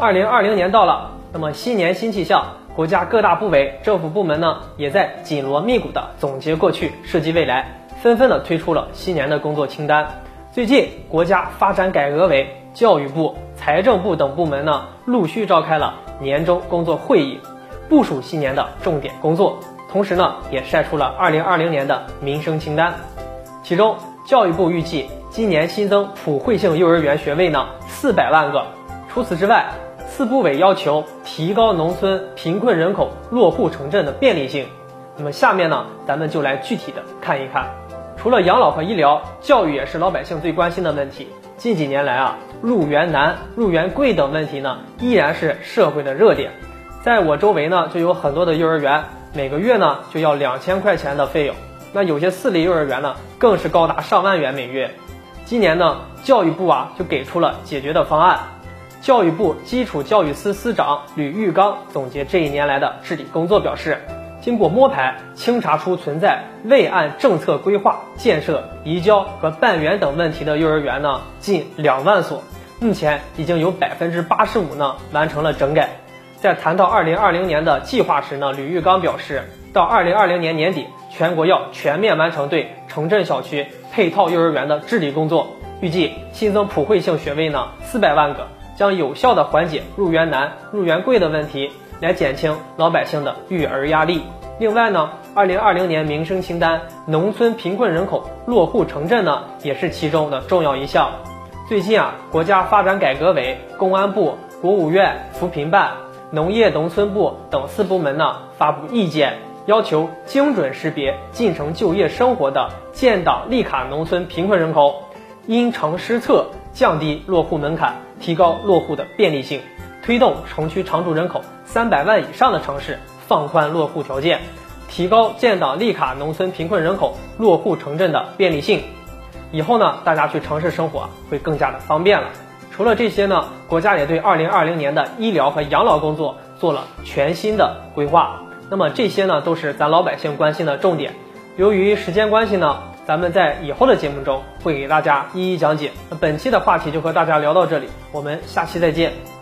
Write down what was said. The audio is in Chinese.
二零二零年到了，那么新年新气象，国家各大部委、政府部门呢，也在紧锣密鼓的总结过去，设计未来，纷纷的推出了新年的工作清单。最近，国家发展改革委、教育部、财政部等部门呢，陆续召开了年终工作会议，部署新年的重点工作。同时呢，也晒出了二零二零年的民生清单。其中，教育部预计今年新增普惠性幼儿园学位呢四百万个。除此之外，四部委要求提高农村贫困人口落户城镇的便利性。那么下面呢，咱们就来具体的看一看。除了养老和医疗，教育也是老百姓最关心的问题。近几年来啊，入园难、入园贵等问题呢，依然是社会的热点。在我周围呢，就有很多的幼儿园，每个月呢就要两千块钱的费用。那有些私立幼儿园呢，更是高达上万元每月。今年呢，教育部啊就给出了解决的方案。教育部基础教育司司长吕玉刚总结这一年来的治理工作表示。经过摸排清查出存在未按政策规划建设、移交和办园等问题的幼儿园呢，近两万所，目前已经有百分之八十五呢完成了整改。在谈到二零二零年的计划时呢，吕玉刚表示，到二零二零年年底，全国要全面完成对城镇小区配套幼儿园的治理工作，预计新增普惠性学位呢四百万个，将有效的缓解入园难、入园贵的问题。来减轻老百姓的育儿压力。另外呢，二零二零年民生清单，农村贫困人口落户城镇呢，也是其中的重要一项。最近啊，国家发展改革委、公安部、国务院扶贫办、农业农村部等四部门呢，发布意见，要求精准识别进城就业生活的建档立卡农村贫困人口，因城施策，降低落户门槛，提高落户的便利性。推动城区常住人口三百万以上的城市放宽落户条件，提高建档立卡农村贫困人口落户城镇的便利性。以后呢，大家去城市生活会更加的方便了。除了这些呢，国家也对二零二零年的医疗和养老工作做了全新的规划。那么这些呢，都是咱老百姓关心的重点。由于时间关系呢，咱们在以后的节目中会给大家一一讲解。那本期的话题就和大家聊到这里，我们下期再见。